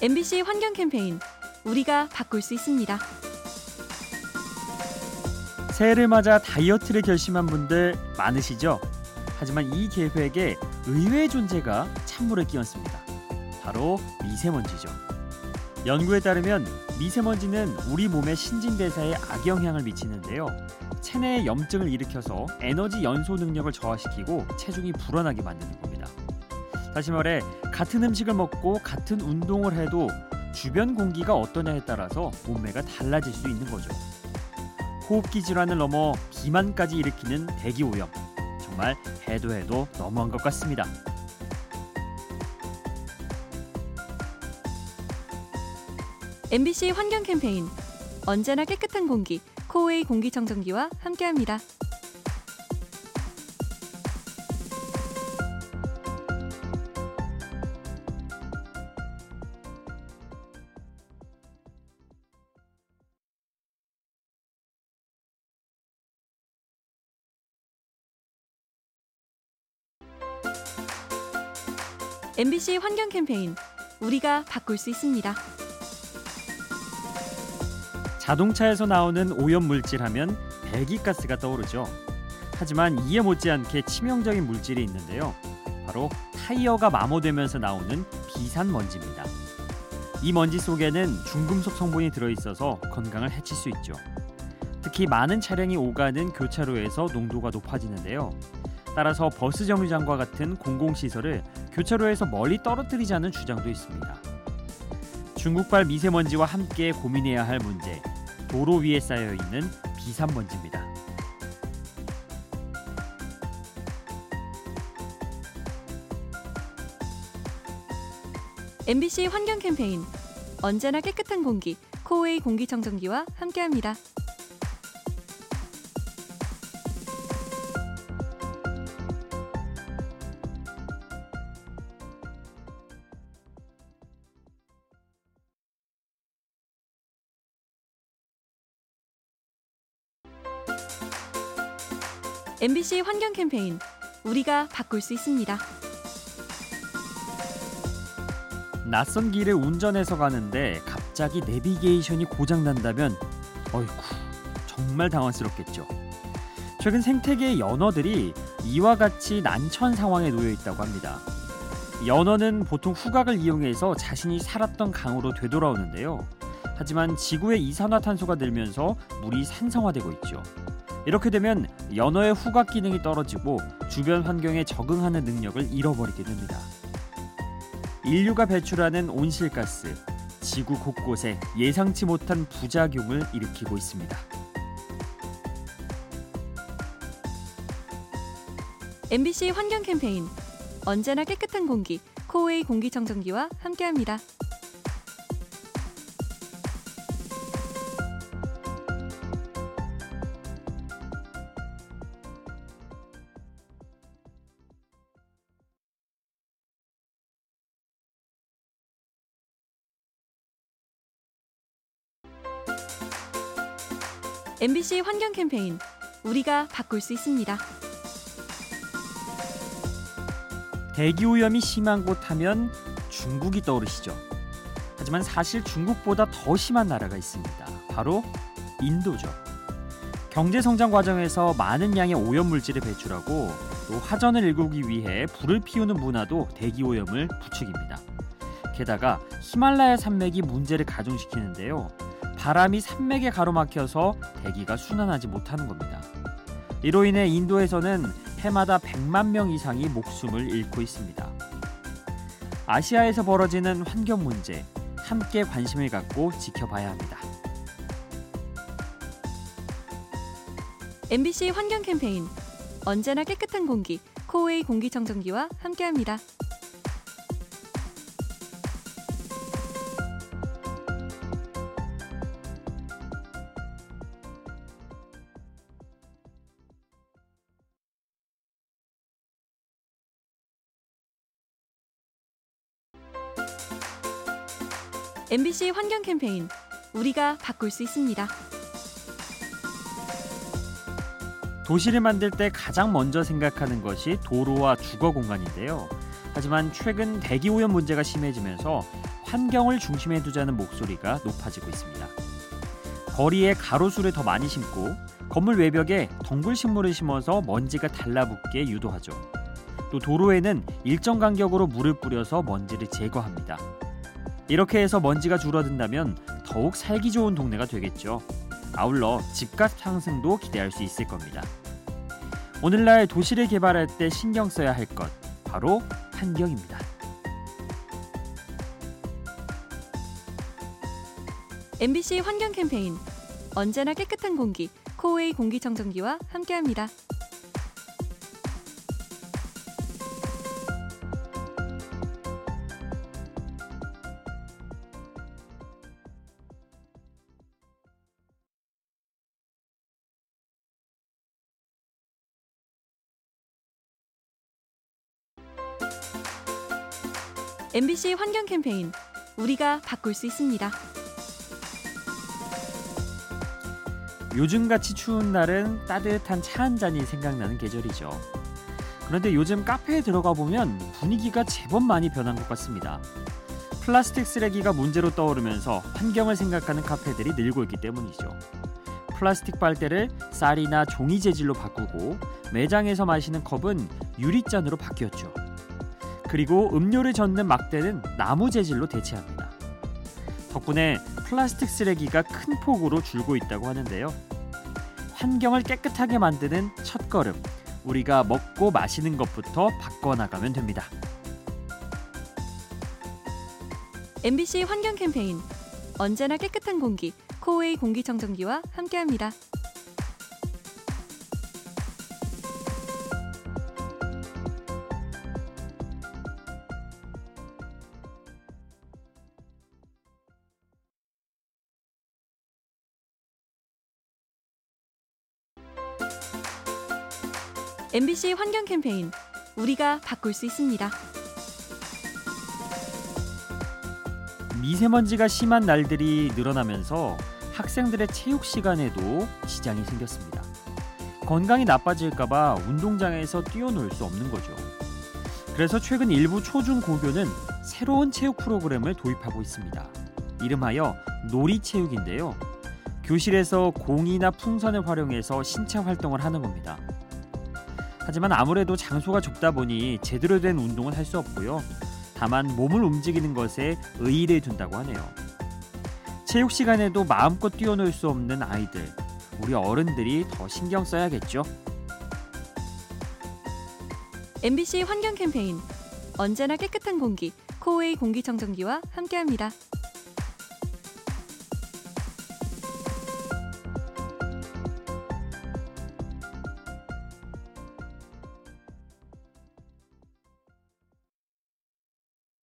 MBC 환경 캠페인 우리가 바꿀 수 있습니다. 새해를 맞아 다이어트를 결심한 분들 많으시죠? 하지만 이 계획에 의외의 존재가 찬물을 끼얹습니다. 바로 미세먼지죠. 연구에 따르면 미세먼지는 우리 몸의 신진대사에 악영향을 미치는데요. 체내에 염증을 일으켜서 에너지 연소 능력을 저하시키고 체중이 불어나게 만드는 겁니다. 다시 말해 같은 음식을 먹고 같은 운동을 해도 주변 공기가 어떠냐에 따라서 몸매가 달라질 수 있는 거죠. 호흡기 질환을 넘어 비만까지 일으키는 대기 오염. 정말 해도 해도 너무한 것 같습니다. MBC 환경 캠페인 언제나 깨끗한 공기 코웨이 공기청정기와 함께합니다. MBC 환경 캠페인 우리가 바꿀 수 있습니다. 자동차에서 나오는 오염 물질 하면 배기가스가 떠오르죠. 하지만 이에 못지않게 치명적인 물질이 있는데요. 바로 타이어가 마모되면서 나오는 비산먼지입니다. 이 먼지 속에는 중금속 성분이 들어있어서 건강을 해칠 수 있죠. 특히 많은 차량이 오가는 교차로에서 농도가 높아지는데요. 따라서 버스 정류장과 같은 공공시설을 교차로에서 멀리 떨어뜨리자는 주장도 있습니다. 중국발 미세먼지와 함께 고민해야 할 문제, 도로 위에 쌓여 있는 비산먼지입니다. MBC 환경 캠페인 언제나 깨끗한 공기 코웨이 공기청정기와 함께합니다. MBC 환경 캠페인 우리가 바꿀 수 있습니다. 낯선 길을 운전해서 가는데 갑자기 내비게이션이 고장 난다면 어이쿠 정말 당황스럽겠죠. 최근 생태계의 연어들이 이와 같이 난처한 상황에 놓여 있다고 합니다. 연어는 보통 후각을 이용해서 자신이 살았던 강으로 되돌아오는데요. 하지만 지구의 이산화탄소가 늘면서 물이 산성화되고 있죠. 이렇게 되면 연어의 후각 기능이 떨어지고 주변 환경에 적응하는 능력을 잃어버리게 됩니다. 인류가 배출하는 온실가스, 지구 곳곳에 예상치 못한 부작용을 일으키고 있습니다. MBC 환경 캠페인 언제나 깨끗한 공기 코웨이 공기청정기와 함께합니다. MBC 환경 캠페인 우리가 바꿀 수 있습니다. 대기 오염이 심한 곳 하면 중국이 떠오르시죠. 하지만 사실 중국보다 더 심한 나라가 있습니다. 바로 인도죠. 경제 성장 과정에서 많은 양의 오염 물질을 배출하고 또 화전을 일구기 위해 불을 피우는 문화도 대기 오염을 부추깁니다. 게다가 히말라야 산맥이 문제를 가중시키는데요. 바람이 산맥에 가로막혀서 대기가 순환하지 못하는 겁니다. 이로 인해 인도에서는 해마다 100만 명 이상이 목숨을 잃고 있습니다. 아시아에서 벌어지는 환경 문제 함께 관심을 갖고 지켜봐야 합니다. MBC 환경 캠페인 언제나 깨끗한 공기 코웨이 공기청정기와 함께합니다. MBC 환경 캠페인 우리가 바꿀 수 있습니다. 도시를 만들 때 가장 먼저 생각하는 것이 도로와 주거 공간인데요. 하지만 최근 대기 오염 문제가 심해지면서 환경을 중심에 두자는 목소리가 높아지고 있습니다. 거리에 가로수를 더 많이 심고 건물 외벽에 덩굴 식물을 심어서 먼지가 달라붙게 유도하죠. 또 도로에는 일정 간격으로 물을 뿌려서 먼지를 제거합니다. 이렇게 해서 먼지가 줄어든다면 더욱 살기 좋은 동네가 되겠죠. 아울러 집값 상승도 기대할 수 있을 겁니다. 오늘날 도시를 개발할 때 신경 써야 할 것 바로 환경입니다. MBC 환경 캠페인 언제나 깨끗한 공기 코웨이 공기청정기와 함께합니다. MBC 환경 캠페인 우리가 바꿀 수 있습니다. 요즘같이 추운 날은 따뜻한 차 한 잔이 생각나는 계절이죠. 그런데 요즘 카페에 들어가 보면 분위기가 제법 많이 변한 것 같습니다. 플라스틱 쓰레기가 문제로 떠오르면서 환경을 생각하는 카페들이 늘고 있기 때문이죠. 플라스틱 빨대를 쌀이나 종이 재질로 바꾸고 매장에서 마시는 컵은 유리잔으로 바뀌었죠. 그리고 음료를 젓는 막대는 나무 재질로 대체합니다. 덕분에 플라스틱 쓰레기가 큰 폭으로 줄고 있다고 하는데요. 환경을 깨끗하게 만드는 첫 걸음, 우리가 먹고 마시는 것부터 바꿔나가면 됩니다. MBC 환경 캠페인 언제나 깨끗한 공기 코웨이 공기청정기와 함께합니다. MBC 환경 캠페인 우리가 바꿀 수 있습니다. 미세먼지가 심한 날들이 늘어나면서 학생들의 체육 시간에도 지장이 생겼습니다. 건강이 나빠질까봐 운동장에서 뛰어놀 수 없는 거죠. 그래서 최근 일부 초중 고교는 새로운 체육 프로그램을 도입하고 있습니다. 이름하여 놀이체육인데요. 교실에서 공이나 풍선을 활용해서 신체 활동을 하는 겁니다. 하지만 아무래도 장소가 좁다 보니 제대로 된 운동은 할 수 없고요. 다만 몸을 움직이는 것에 의의를 둔다고 하네요. 체육 시간에도 마음껏 뛰어놀 수 없는 아이들, 우리 어른들이 더 신경 써야겠죠. MBC 환경 캠페인 언제나 깨끗한 공기 코웨이 공기청정기와 함께합니다.